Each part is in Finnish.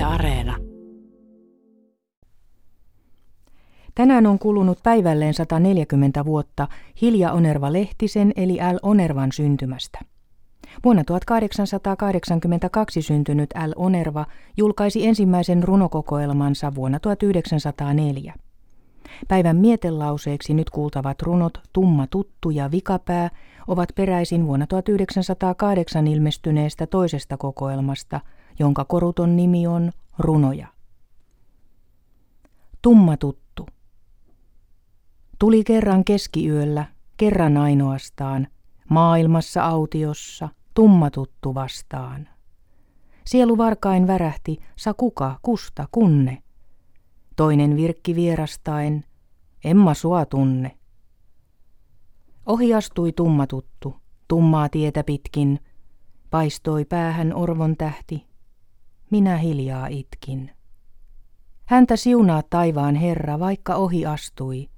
Yle Areena. Tänään on kulunut päivälleen 140 vuotta Hilja Onerva Lehtisen eli L. Onervan syntymästä. Vuonna 1882 syntynyt L. Onerva julkaisi ensimmäisen runokokoelmansa vuonna 1904. Päivän mietelauseeksi nyt kuultavat runot Tumma tuttu ja Vikapää ovat peräisin vuonna 1908 ilmestyneestä toisesta kokoelmasta, jonka koruton nimi on Runoja. Tumma tuttu. Tuli kerran keskiyöllä, kerran ainoastaan, maailmassa autiossa, tumma tuttu vastaan. Sielu varkain värähti, sa kuka, kusta, kunne. Toinen virkki vierastaen, emma sua tunne. Ohi astui tumma tuttu, tummaa tietä pitkin, paistoi päähän orvon tähti. Minä hiljaa itkin. Häntä siunaa taivaan Herra, vaikka ohi astui.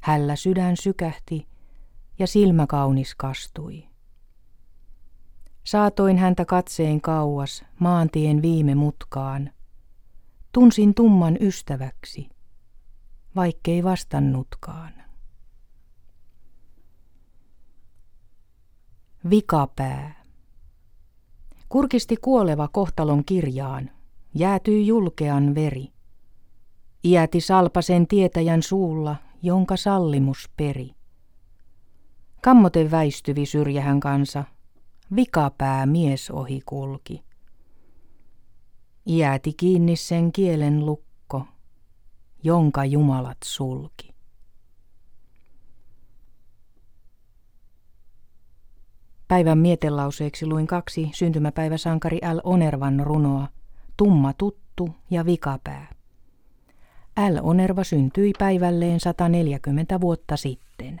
Hällä sydän sykähti ja silmä kaunis kastui. Saatoin häntä katseen kauas maantien viime mutkaan. Tunsin tumman ystäväksi, vaikkei vastannutkaan. Vikapää. Kurkisti kuoleva kohtalon kirjaan, jäätyi julkean veri. Iäti salpasen tietäjän suulla, jonka sallimus peri. Kammote väistyvi syrjähän kansa, vikapää mies ohi kulki. Iäti kiinni sen kielen lukko, jonka jumalat sulki. Päivän mietelauseeksi luin kaksi syntymäpäiväsankari L. Onervan runoa, Tumma tuttu ja Vikapää. L. Onerva syntyi päivälleen 140 vuotta sitten.